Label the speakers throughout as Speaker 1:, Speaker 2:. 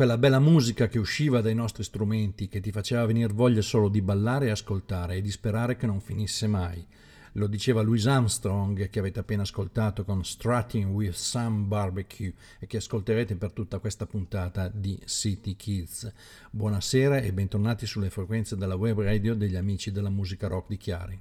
Speaker 1: quella bella musica che usciva dai nostri strumenti, che ti faceva venire voglia solo di ballare e ascoltare e di sperare che non finisse mai. Lo diceva Louis Armstrong che avete appena ascoltato con Strutting with Some Barbecue e che ascolterete per tutta questa puntata di City Kids. Buonasera e bentornati sulle frequenze della web radio degli amici della musica rock di Chiari.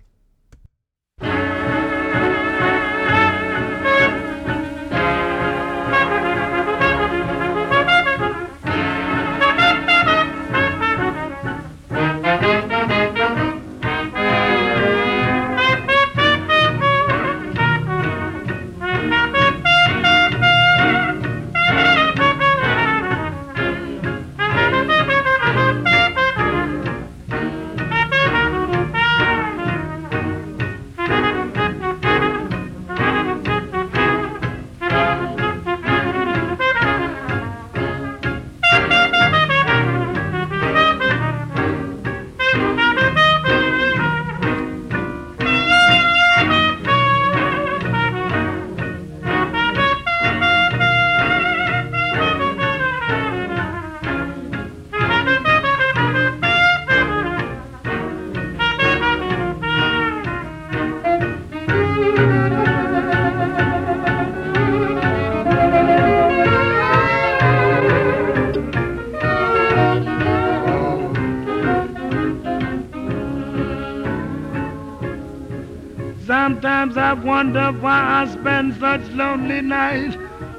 Speaker 2: I wonder why I spend such lonely nights.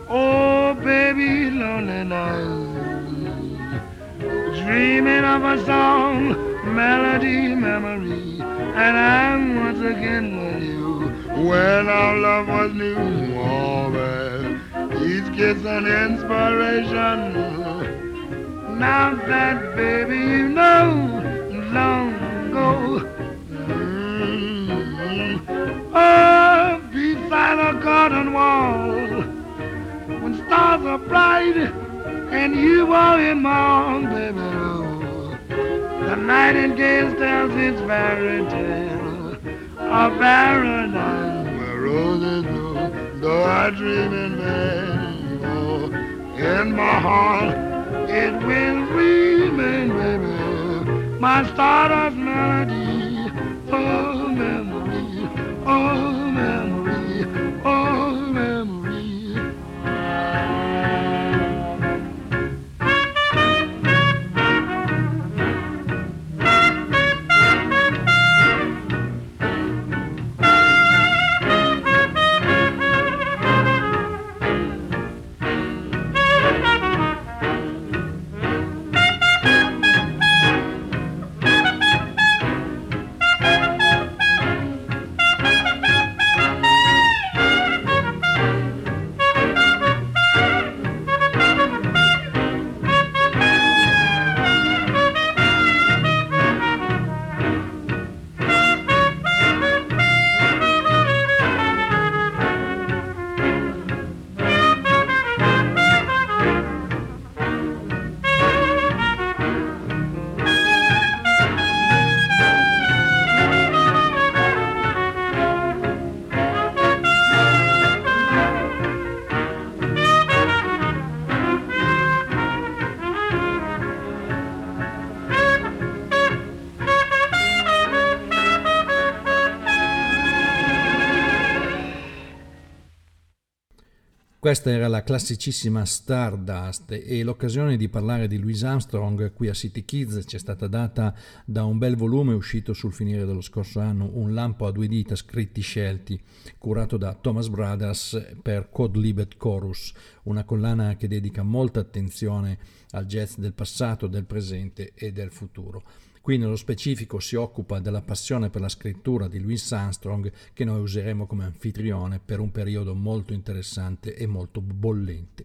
Speaker 2: Oh, baby, lonely nights. Dreaming of a song, melody, memory. And I'm once again with you when our love was new. Oh, man, each kiss an inspiration. Now that, baby, you know, it will remain, baby, my stardust melody. Oh, Oh,
Speaker 1: Questa era la classicissima Stardust e l'occasione di parlare di Louis Armstrong qui a City Kids ci è stata data da un bel volume uscito sul finire dello scorso anno, Un lampo a due dita scritti scelti, curato da Thomas Brothers per Code Libet Chorus, una collana che dedica molta attenzione al jazz del passato, del presente e del futuro. Qui nello specifico si occupa della passione per la scrittura di Louis Armstrong che noi useremo come anfitrione per un periodo molto interessante e molto bollente.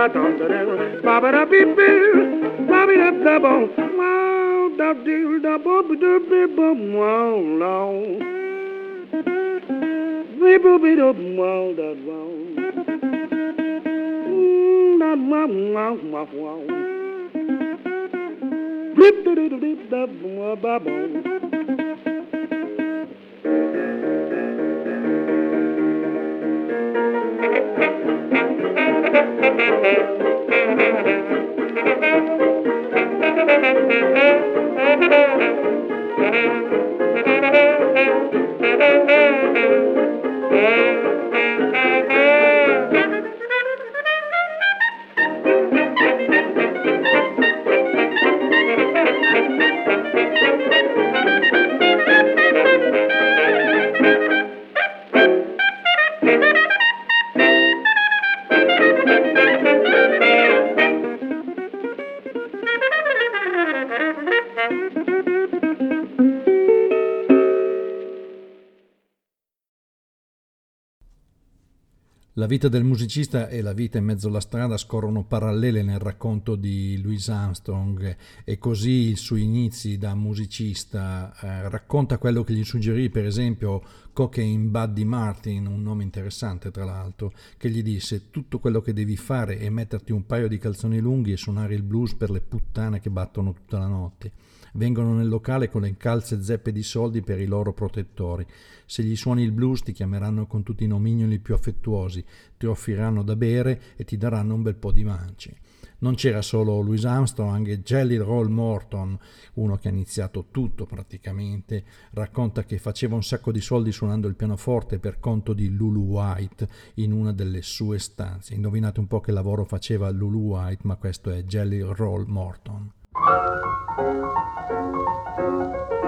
Speaker 2: Bobby, Bobby, you know, Bob, the lot of people, Bobby, Bobby, that's the Wow, that wow. Blip, da, da, da, da, da, da, da,
Speaker 1: La vita del musicista e la vita in mezzo alla strada scorrono parallele nel racconto di Louis Armstrong. E così i suoi inizi da musicista eh, racconta quello che gli suggerì per esempio Cocaine Buddy Martin, un nome interessante tra l'altro, che gli disse tutto quello che devi fare è metterti un paio di calzoni lunghi e suonare il blues per le puttane che battono tutta la notte vengono nel locale con le calze zeppe di soldi per i loro protettori. Se gli suoni il blues ti chiameranno con tutti i nomignoli più affettuosi, ti offriranno da bere e ti daranno un bel po' di mance. Non c'era solo Louis Armstrong, anche Jelly Roll Morton, uno che ha iniziato tutto praticamente, racconta che faceva un sacco di soldi suonando il pianoforte per conto di Lulu White in una delle sue stanze. Indovinate un po' che lavoro faceva Lulu White, ma questo è Jelly Roll Morton. Thank you.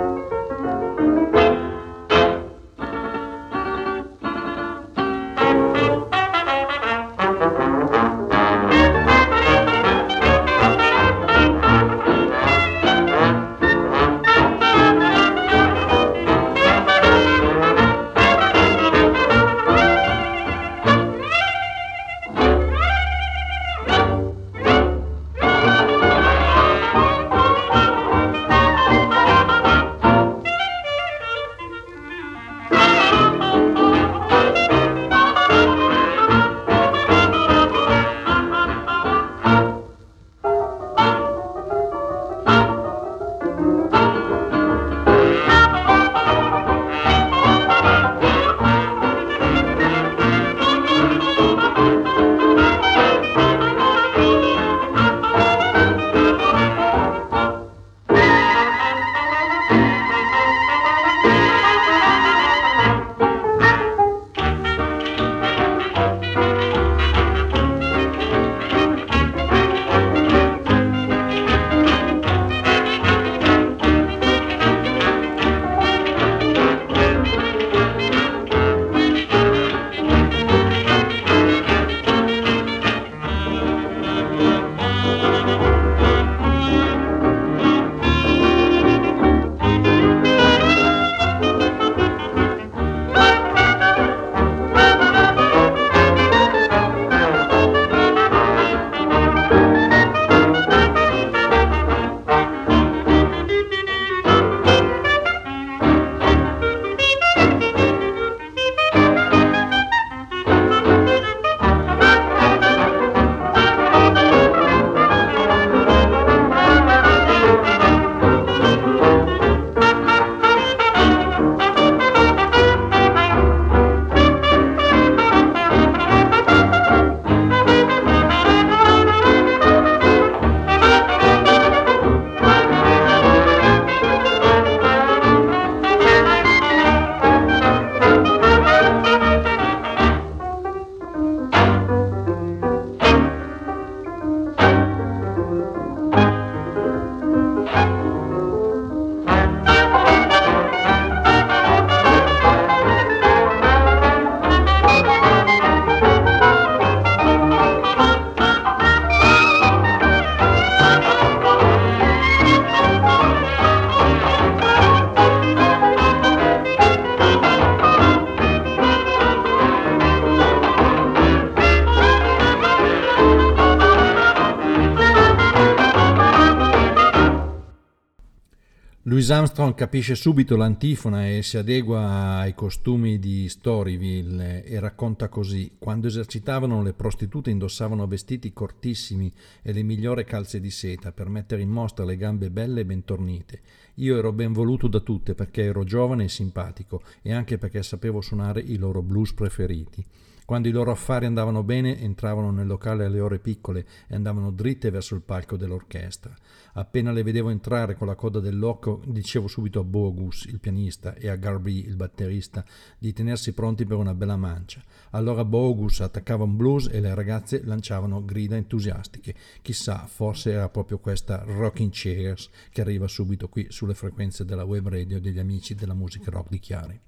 Speaker 1: Armstrong capisce subito l'antifona e si adegua ai costumi di Storyville e racconta così: Quando esercitavano le prostitute indossavano vestiti cortissimi e le migliori calze di seta per mettere in mostra le gambe belle e ben tornite. Io ero ben voluto da tutte perché ero giovane e simpatico e anche perché sapevo suonare i loro blues preferiti. Quando i loro affari andavano bene, entravano nel locale alle ore piccole e andavano dritte verso il palco dell'orchestra. Appena le vedevo entrare con la coda dell'occhio, dicevo subito a Bogus, il pianista, e a Garby, il batterista, di tenersi pronti per una bella mancia. Allora Bogus attaccava un blues e le ragazze lanciavano grida entusiastiche. Chissà, forse era proprio questa Rocking Chairs che arriva subito qui sulle frequenze della web radio degli amici della musica rock di Chiari.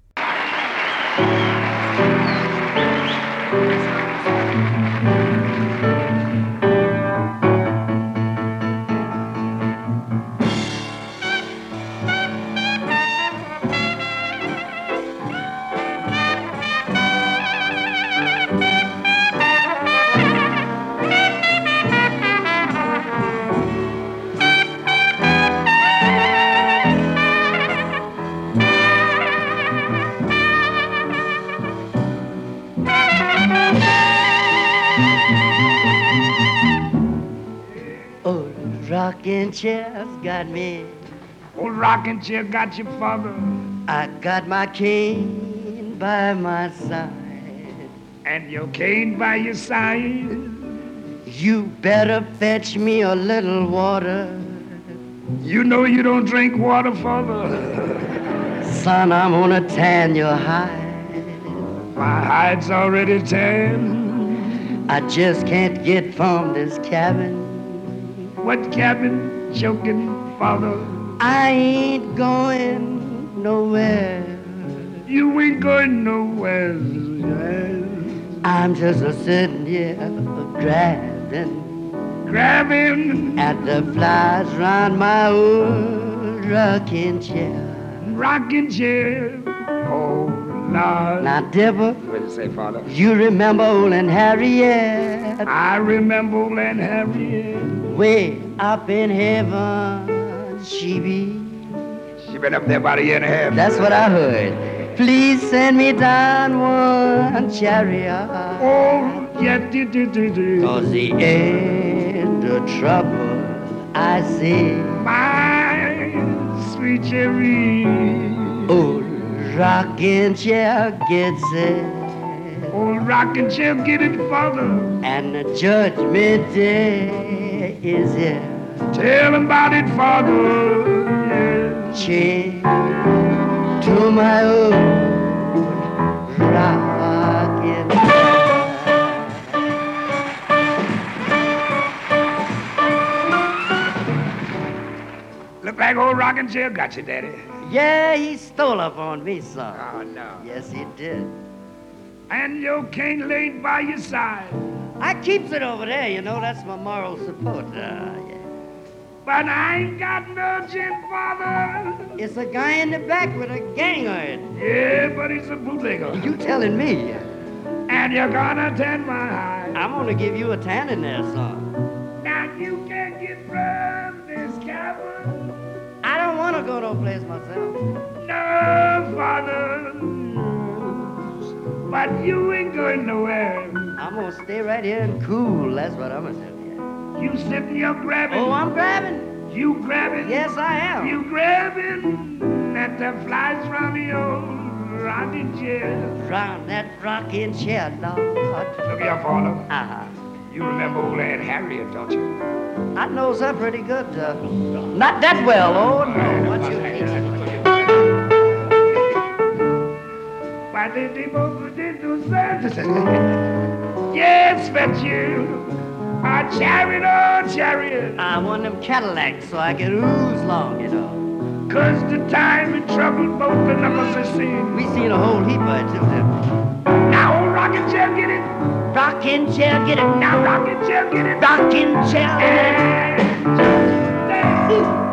Speaker 3: Música rocking chair's got me.
Speaker 2: Old rocking chair got your father.
Speaker 3: I got my cane by my side.
Speaker 2: And your cane by your side.
Speaker 3: You better fetch me a little water.
Speaker 2: You know you don't drink water, father.
Speaker 3: Son, I'm gonna tan your hide.
Speaker 2: My hide's already tan.
Speaker 3: I just can't get from this cabin.
Speaker 2: What cabin? Choking, father.
Speaker 3: I ain't going nowhere.
Speaker 2: You ain't going nowhere. Yes.
Speaker 3: I'm just a sitting here grabbing,
Speaker 2: Grabbing,
Speaker 3: at the flies round my old rocking chair.
Speaker 2: rocking chair. Oh, Lord.
Speaker 3: Now, Dipper,
Speaker 2: What did you say, father?
Speaker 3: you remember old and Harriet
Speaker 2: I remember old Aunt Harriet.
Speaker 3: way up in heaven? She be.
Speaker 2: She been up there about a year and a half.
Speaker 3: That's what I heard. Please send me down one chariot.
Speaker 2: Oh, yeah, do, do, do, do.
Speaker 3: Cause the end of trouble I see.
Speaker 2: My sweet cherry.
Speaker 3: Old rocking chair gets it.
Speaker 2: Old rocking chair, get it, father.
Speaker 3: And the judgment day is here.
Speaker 2: Tell him about it, father. Yeah.
Speaker 3: Chain to my old rocking.
Speaker 2: Look like old rocking chair got you, daddy.
Speaker 3: Yeah, he stole up on me, son.
Speaker 2: Oh, no.
Speaker 3: Yes, he did.
Speaker 2: And your cane laid by your side.
Speaker 3: I keeps it over there, you know, that's my moral support. Uh, yeah.
Speaker 2: But I ain't got no gin, father.
Speaker 3: It's a guy in the back with a gang on it.
Speaker 2: Yeah, but he's a bootlegger.
Speaker 3: You telling me?
Speaker 2: And you're gonna tan my hide.
Speaker 3: I'm gonna give you a tan in there, son.
Speaker 2: Now you can't get from this cabin.
Speaker 3: I don't wanna go no place myself.
Speaker 2: No, father. But you ain't going nowhere.
Speaker 3: I'm gonna stay right here and cool. That's what I'm gonna do.
Speaker 2: You sitting here grabbing.
Speaker 3: Oh, I'm grabbing.
Speaker 2: You grabbing.
Speaker 3: Yes, I am.
Speaker 2: You grabbing at the flies from your rocking chair.
Speaker 3: Round that rocking chair, Lord.
Speaker 2: Look here, father.
Speaker 3: Uh-huh.
Speaker 2: You remember old Aunt Harriet, don't you?
Speaker 3: I knows her pretty good. Uh, not that well, oh no. What you
Speaker 2: Why Yes, but you. A chariot, oh chariot.
Speaker 3: I want them Cadillacs so I can ooze long, you know.
Speaker 2: Cause the time and trouble both the numbers are seen.
Speaker 3: We seen a whole heap of it,
Speaker 2: Now old rocking chair, get it.
Speaker 3: Rocking chair, get it.
Speaker 2: Now rocking chair, get it.
Speaker 3: Rocking chair.
Speaker 2: And just dance.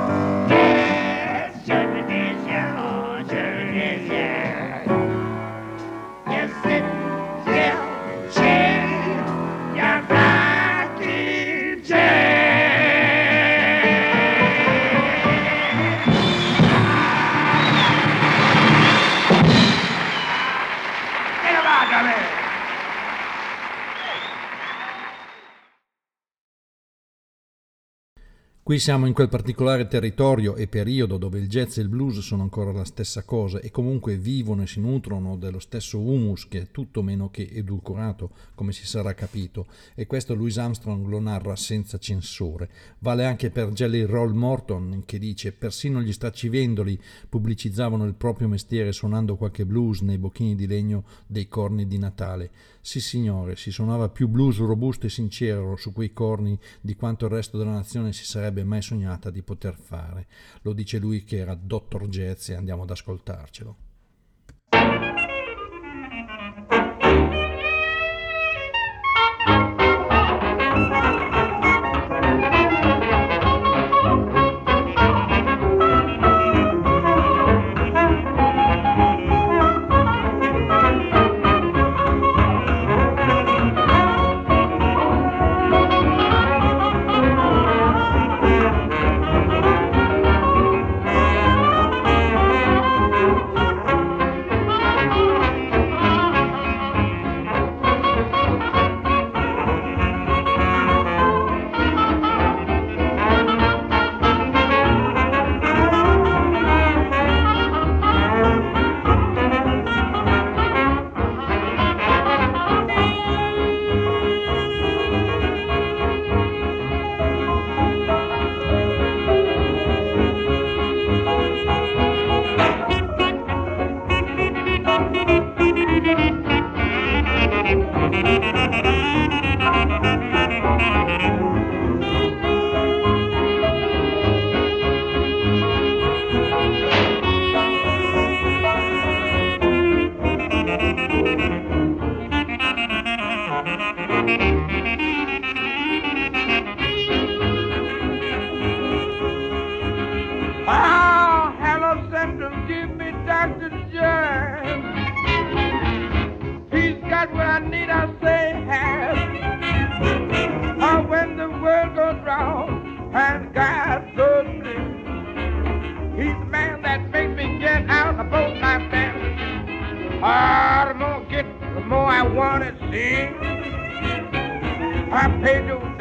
Speaker 1: Qui siamo in quel particolare territorio e periodo dove il jazz e il blues sono ancora la stessa cosa e comunque vivono e si nutrono dello stesso humus che è tutto meno che edulcorato, come si sarà capito, e questo Louis Armstrong lo narra senza censure. Vale anche per Jelly Roll Morton che dice persino gli stracivendoli pubblicizzavano il proprio mestiere suonando qualche blues nei bocchini di legno dei corni di Natale. Sì signore, si suonava più blues robusto e sincero su quei corni di quanto il resto della nazione si sarebbe mai sognata di poter fare. Lo dice lui che era Dottor Jazz e andiamo ad ascoltarcelo.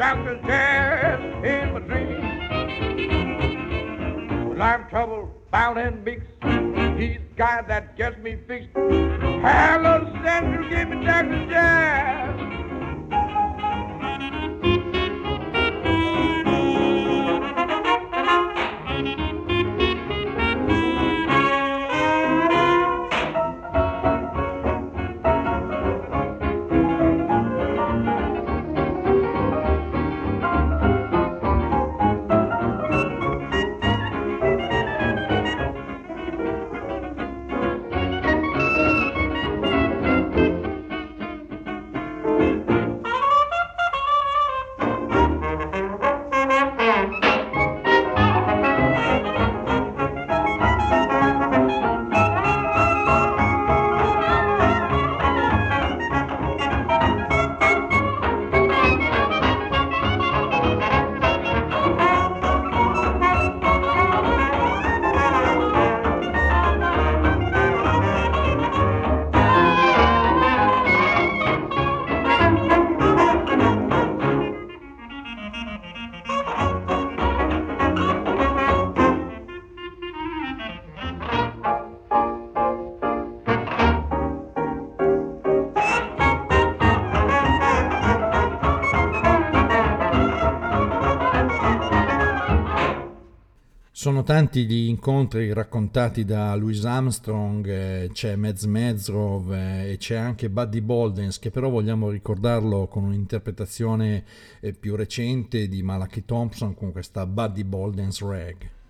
Speaker 4: doctor's chair in my dream. When I'm troubled, bound and mixed, he's the guy that gets me fixed. Hello, Sandra, give me doctor's chair.
Speaker 1: Sono tanti gli incontri raccontati da Louis Armstrong, eh, c'è Mez Mezrov eh, e c'è anche Buddy Boldens, che però vogliamo ricordarlo con un'interpretazione eh, più recente di Malachi Thompson con questa Buddy Boldens Rag.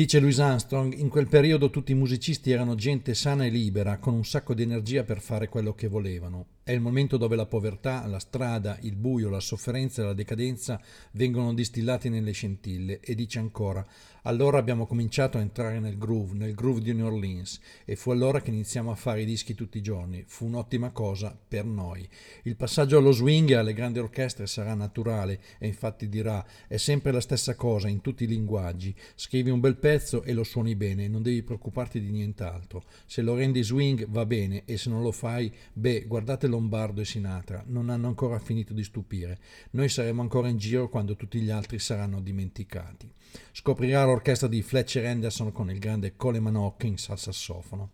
Speaker 1: Dice Louis Armstrong, in quel periodo tutti i musicisti erano gente sana e libera, con un sacco di energia per fare quello che volevano. È il momento dove la povertà, la strada, il buio, la sofferenza e la decadenza vengono distillati nelle scintille e dice ancora allora abbiamo cominciato a entrare nel groove, nel groove di New Orleans e fu allora che iniziamo a fare i dischi tutti i giorni. Fu un'ottima cosa per noi. Il passaggio allo swing e alle grandi orchestre sarà naturale e infatti dirà è sempre la stessa cosa in tutti i linguaggi. Scrivi un bel pezzo e lo suoni bene, non devi preoccuparti di nient'altro. Se lo rendi swing va bene e se non lo fai, beh, guardate Lombardo e Sinatra, non hanno ancora finito di stupire. Noi saremo ancora in giro quando tutti gli altri saranno dimenticati. Scoprirà l'orchestra di Fletcher Henderson con il grande Coleman Hawkins al sassofono.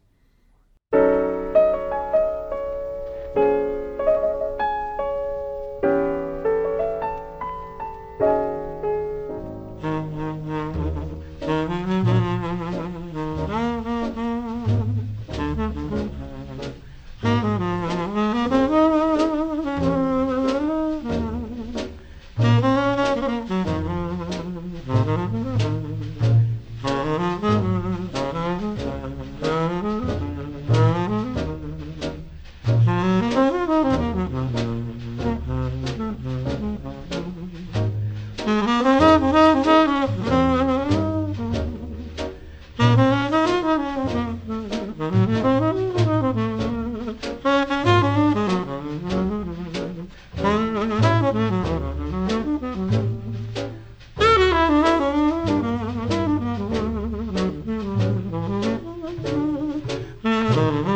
Speaker 1: Mm-hmm.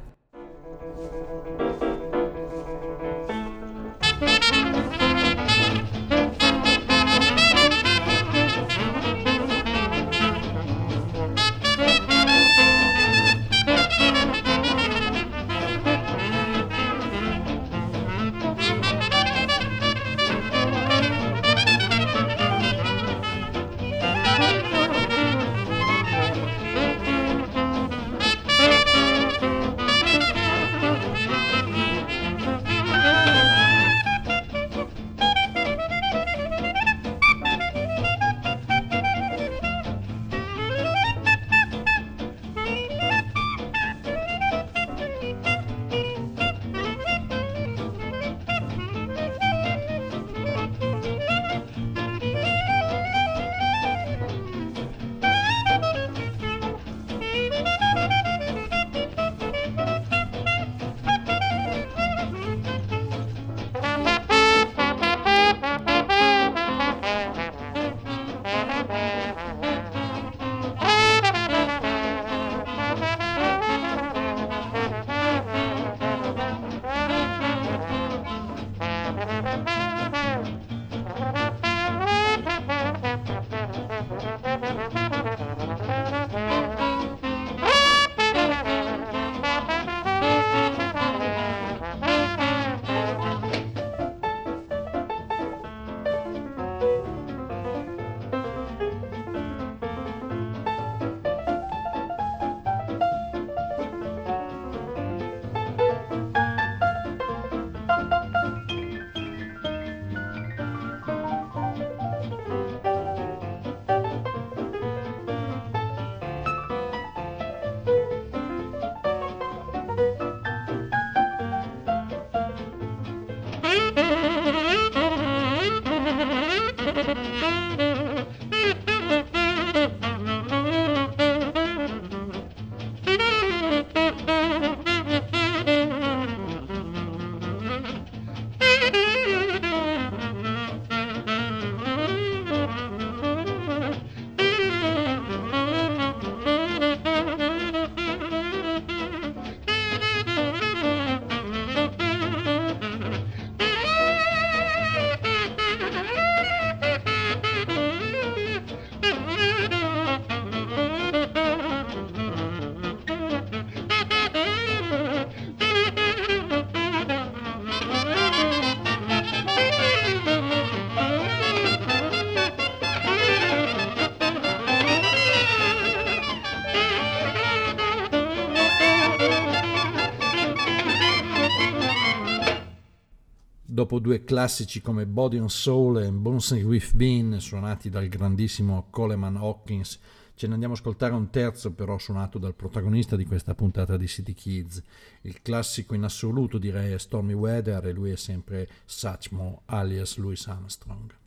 Speaker 1: Dopo due classici come Body and Soul e Bouncing with Bean, suonati dal grandissimo Coleman Hawkins, ce ne andiamo a ascoltare un terzo però suonato dal protagonista di questa puntata di City Kids. Il classico in assoluto direi è Stormy Weather e lui è sempre Satchmo alias Louis Armstrong.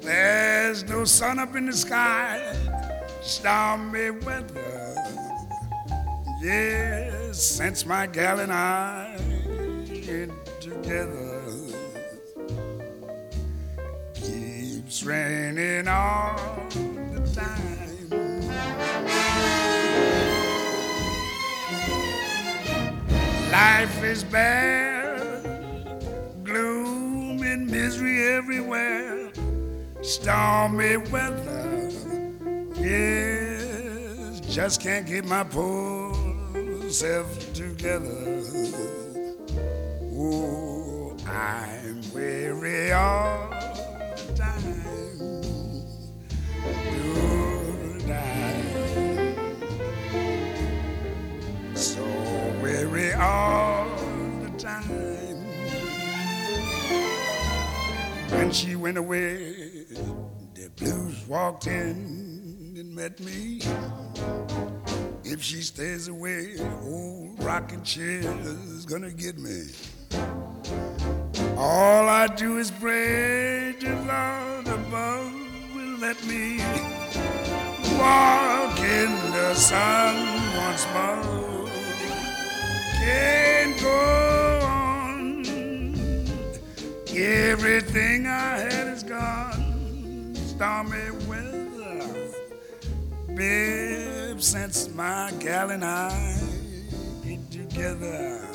Speaker 2: There's no sun up in the sky, stormy weather. Yes, since my gal and I get together, keeps raining all the time. Life is bad, everywhere stormy weather. Yes, just can't get my poor self together. Oh, I'm weary all the time. Good I so weary all When she went away the blues walked in and met me. If she stays away, old rocking chair's gonna get me. All I do is pray to Lord above will let me walk in the sun once more. Can't go. Everything I had is gone stormy weather. Babe, since my gal and I get together,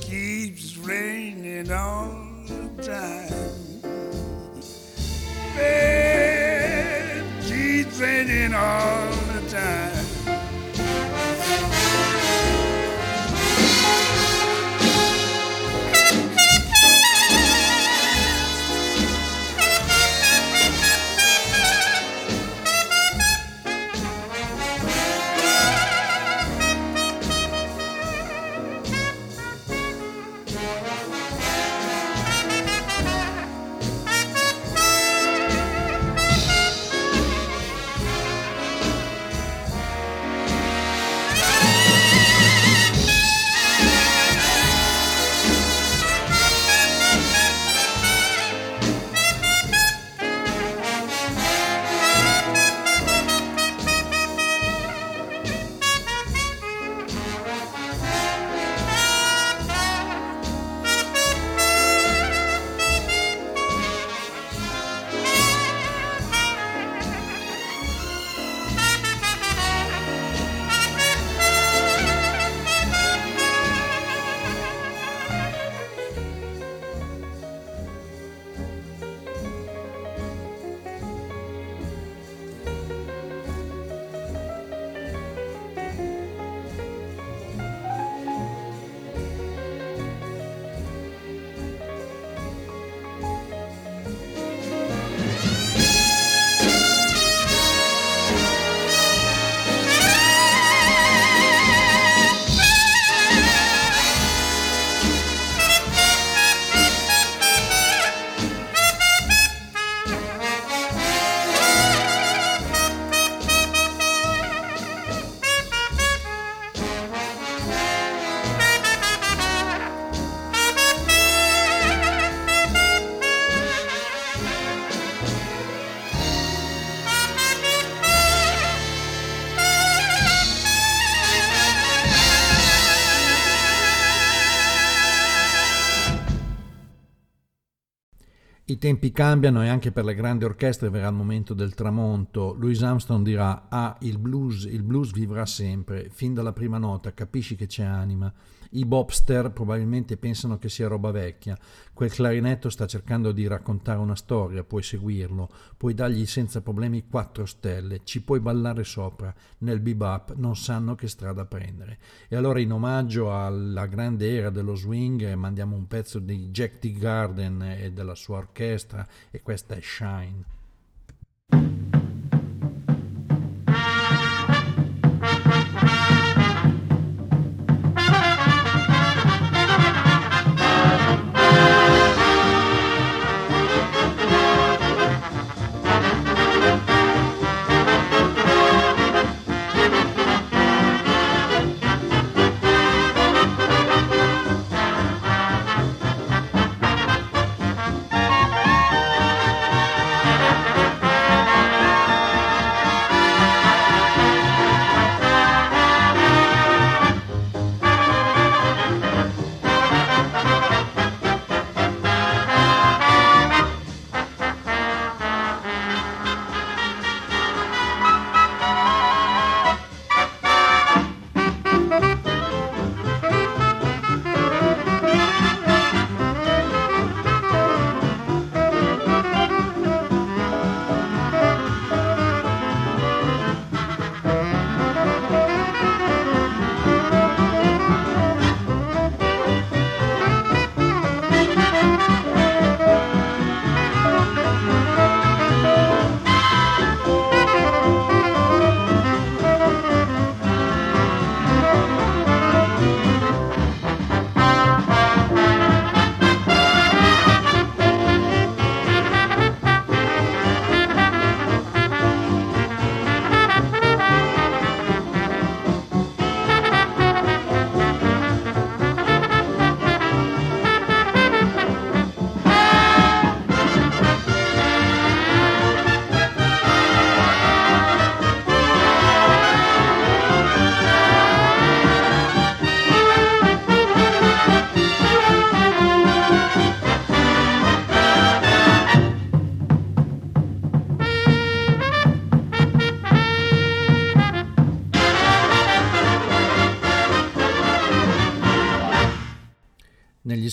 Speaker 2: keeps raining all the time. Babe, keeps raining all the time.
Speaker 1: Tempi cambiano e anche per le grandi orchestre verrà il momento del tramonto. Louis Armstrong dirà: Ah, il blues, il blues vivrà sempre. Fin dalla prima nota capisci che c'è anima. I bobster probabilmente pensano che sia roba vecchia. Quel clarinetto sta cercando di raccontare una storia, puoi seguirlo, puoi dargli senza problemi quattro stelle, ci puoi ballare sopra. Nel bebop non sanno che strada prendere. E allora in omaggio alla grande era dello swing mandiamo un pezzo di Jack T. Garden e della sua orchestra e questa è Shine.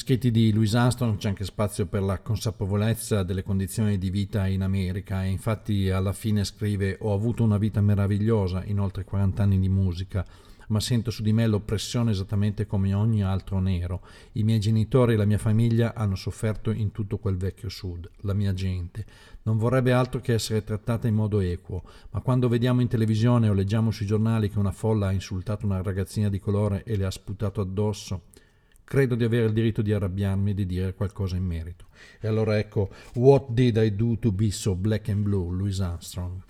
Speaker 1: Scritti di Louis Armstrong c'è anche spazio per la consapevolezza delle condizioni di vita in America e infatti alla fine scrive ho avuto una vita meravigliosa in oltre 40 anni di musica ma sento su di me l'oppressione esattamente come ogni altro nero. I miei genitori e la mia famiglia hanno sofferto in tutto quel vecchio sud, la mia gente. Non vorrebbe altro che essere trattata in modo equo, ma quando vediamo in televisione o leggiamo sui giornali che una folla ha insultato una ragazzina di colore e le ha sputato addosso, credo di avere il diritto di arrabbiarmi e di dire qualcosa in merito. E allora ecco, What did I do to be so black and blue, Louis Armstrong.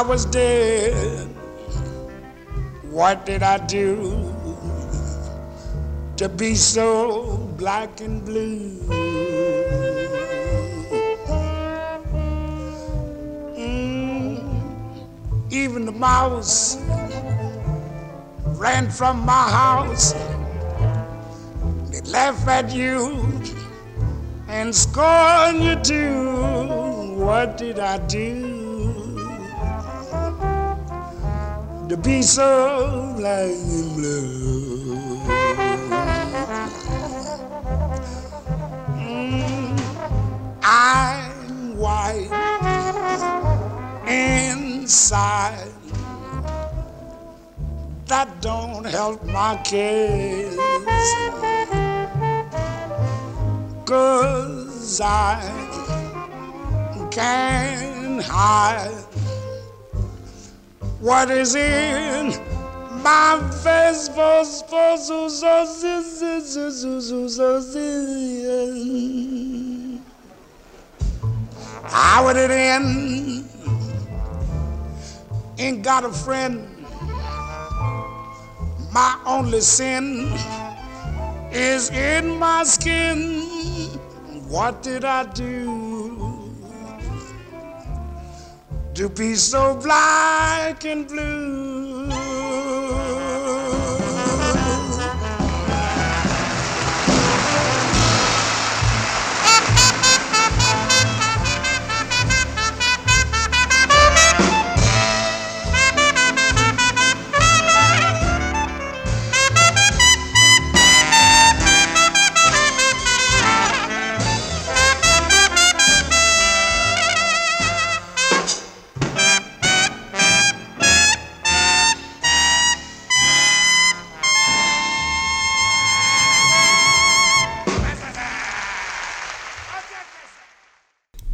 Speaker 2: I was dead. What did I do to be so black and blue? Mm, even the mouse ran from my house. They laugh at you and scorn you too. What did I do so black and blue? I'm white inside that don't help my case. Cause I can't hide what is in my face for How would it end? Ain't got a friend. My only sin is in my skin. What did I do? To be so black and blue?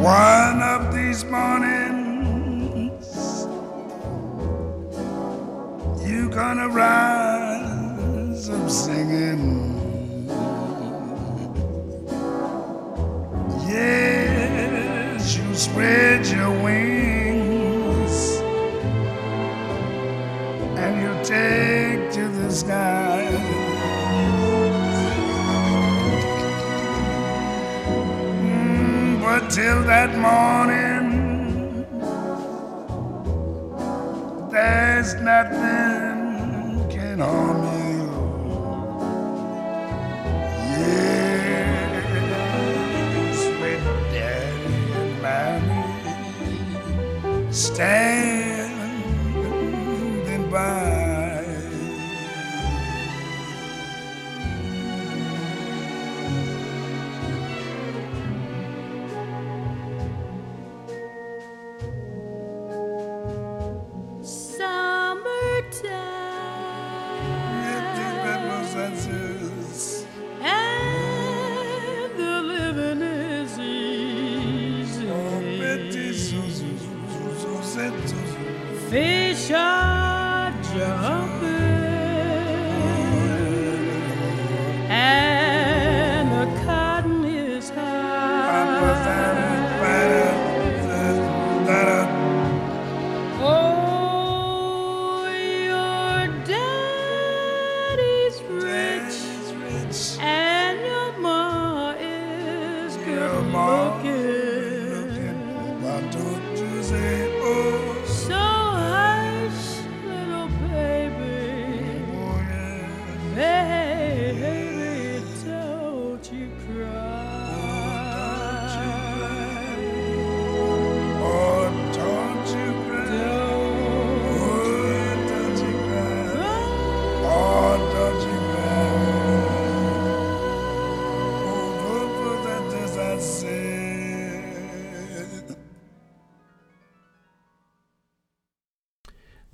Speaker 5: One of
Speaker 2: these mornings, you gonna rise up singing. Till that morning, there's nothing can harm you. Yes, with daddy and mommy standing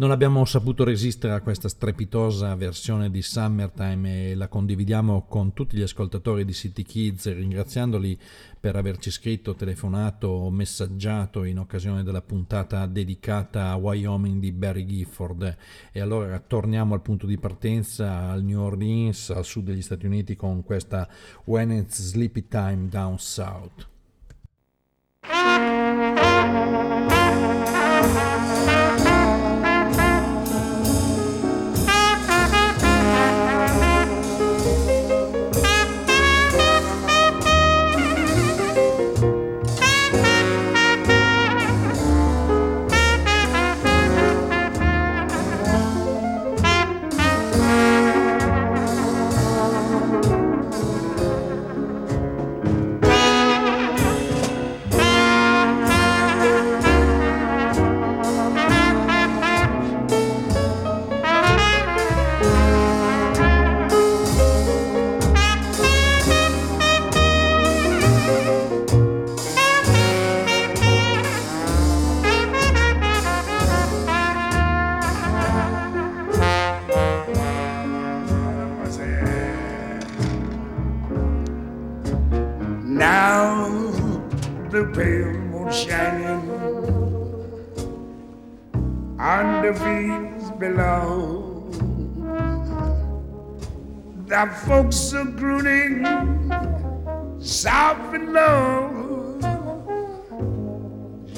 Speaker 1: Non abbiamo saputo resistere a questa strepitosa versione di Summertime e la condividiamo con tutti gli ascoltatori di City Kids, ringraziandoli per averci scritto, telefonato o messaggiato in occasione della puntata dedicata a Wyoming di Barry Gifford. E allora torniamo al punto di partenza, al New Orleans, al sud degli Stati Uniti, con questa When It's Sleepy Time Down South.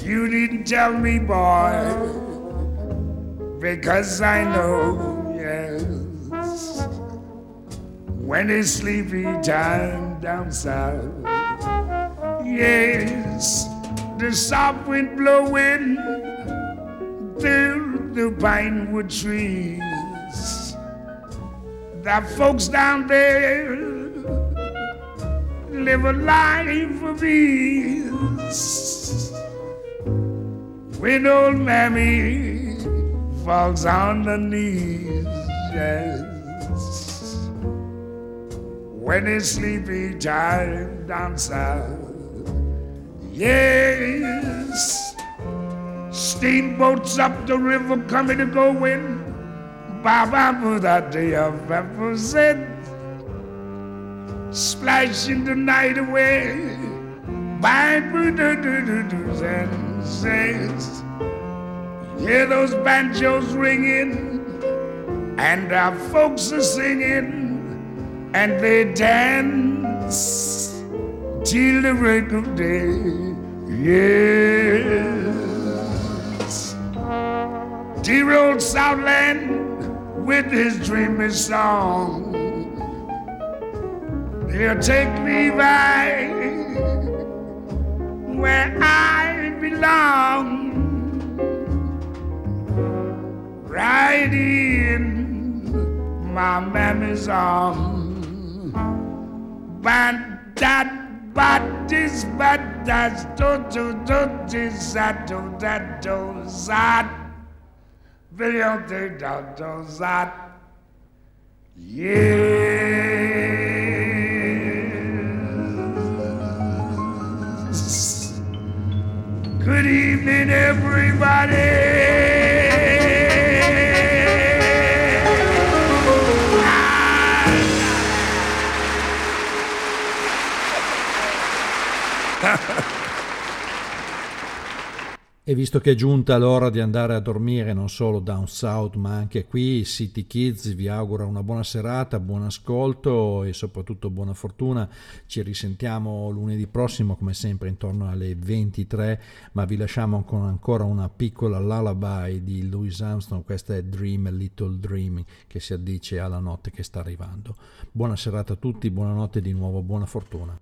Speaker 2: You didn't tell me, boy, because I know, yes. When it's sleepy time down south. Yes, the soft wind blowing through the pine wood trees. The folks down there live a life of ease. When old mammy falls on the knees, yes. When it's sleepy time down south. Yes, steamboats up the river coming to and going. Baba that day of represent. Splashing the night away. By do do do do houses. Hear those banjos ringing, and our folks are singing, and they dance till the break of day. Yes. Dear old Southland with his dreamy song. He'll take me by where I belong. Right in my mammy's arms. Bandat batis batas do do do do zato dat do zat. Video de do do zat. Yes. Good evening, everybody.
Speaker 1: E visto che è giunta l'ora di andare a dormire non solo down south ma anche qui, City Kids vi augura una buona serata, buon ascolto e soprattutto buona fortuna. Ci risentiamo lunedì prossimo come sempre intorno alle 23, ma vi lasciamo con ancora una piccola lullaby di Louis Armstrong, questa è Dream a Little Dream che si addice alla notte che sta arrivando. Buona serata a tutti, buonanotte di nuovo, buona fortuna.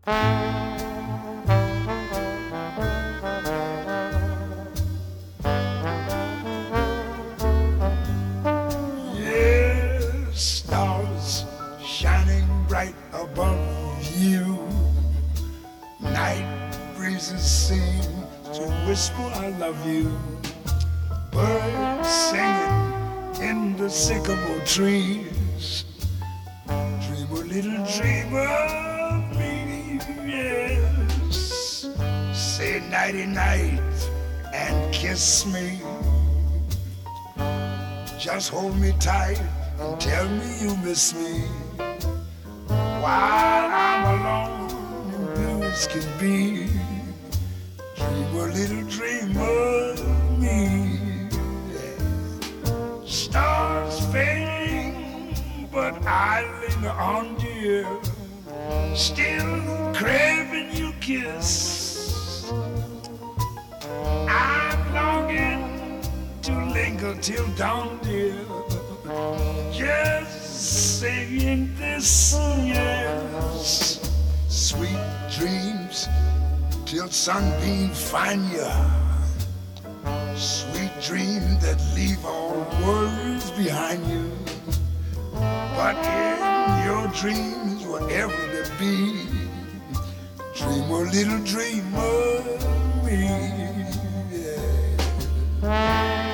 Speaker 2: To whisper, I love you. Birds singing in the sycamore trees. Dream a little dream of me, yes. Say nighty night and kiss me. Just hold me tight and tell me you miss me. While I'm alone blue can be, dream a little dream of me. Stars fading, but I linger on, dear. Still craving your kiss. I'm longing to linger till dawn, dear. Just saying this, yes. Sweet dreams till sunbeams find you. Sweet dream that leave all worries behind you. But in your dreams, whatever they be, dream a little dream of me. yeah.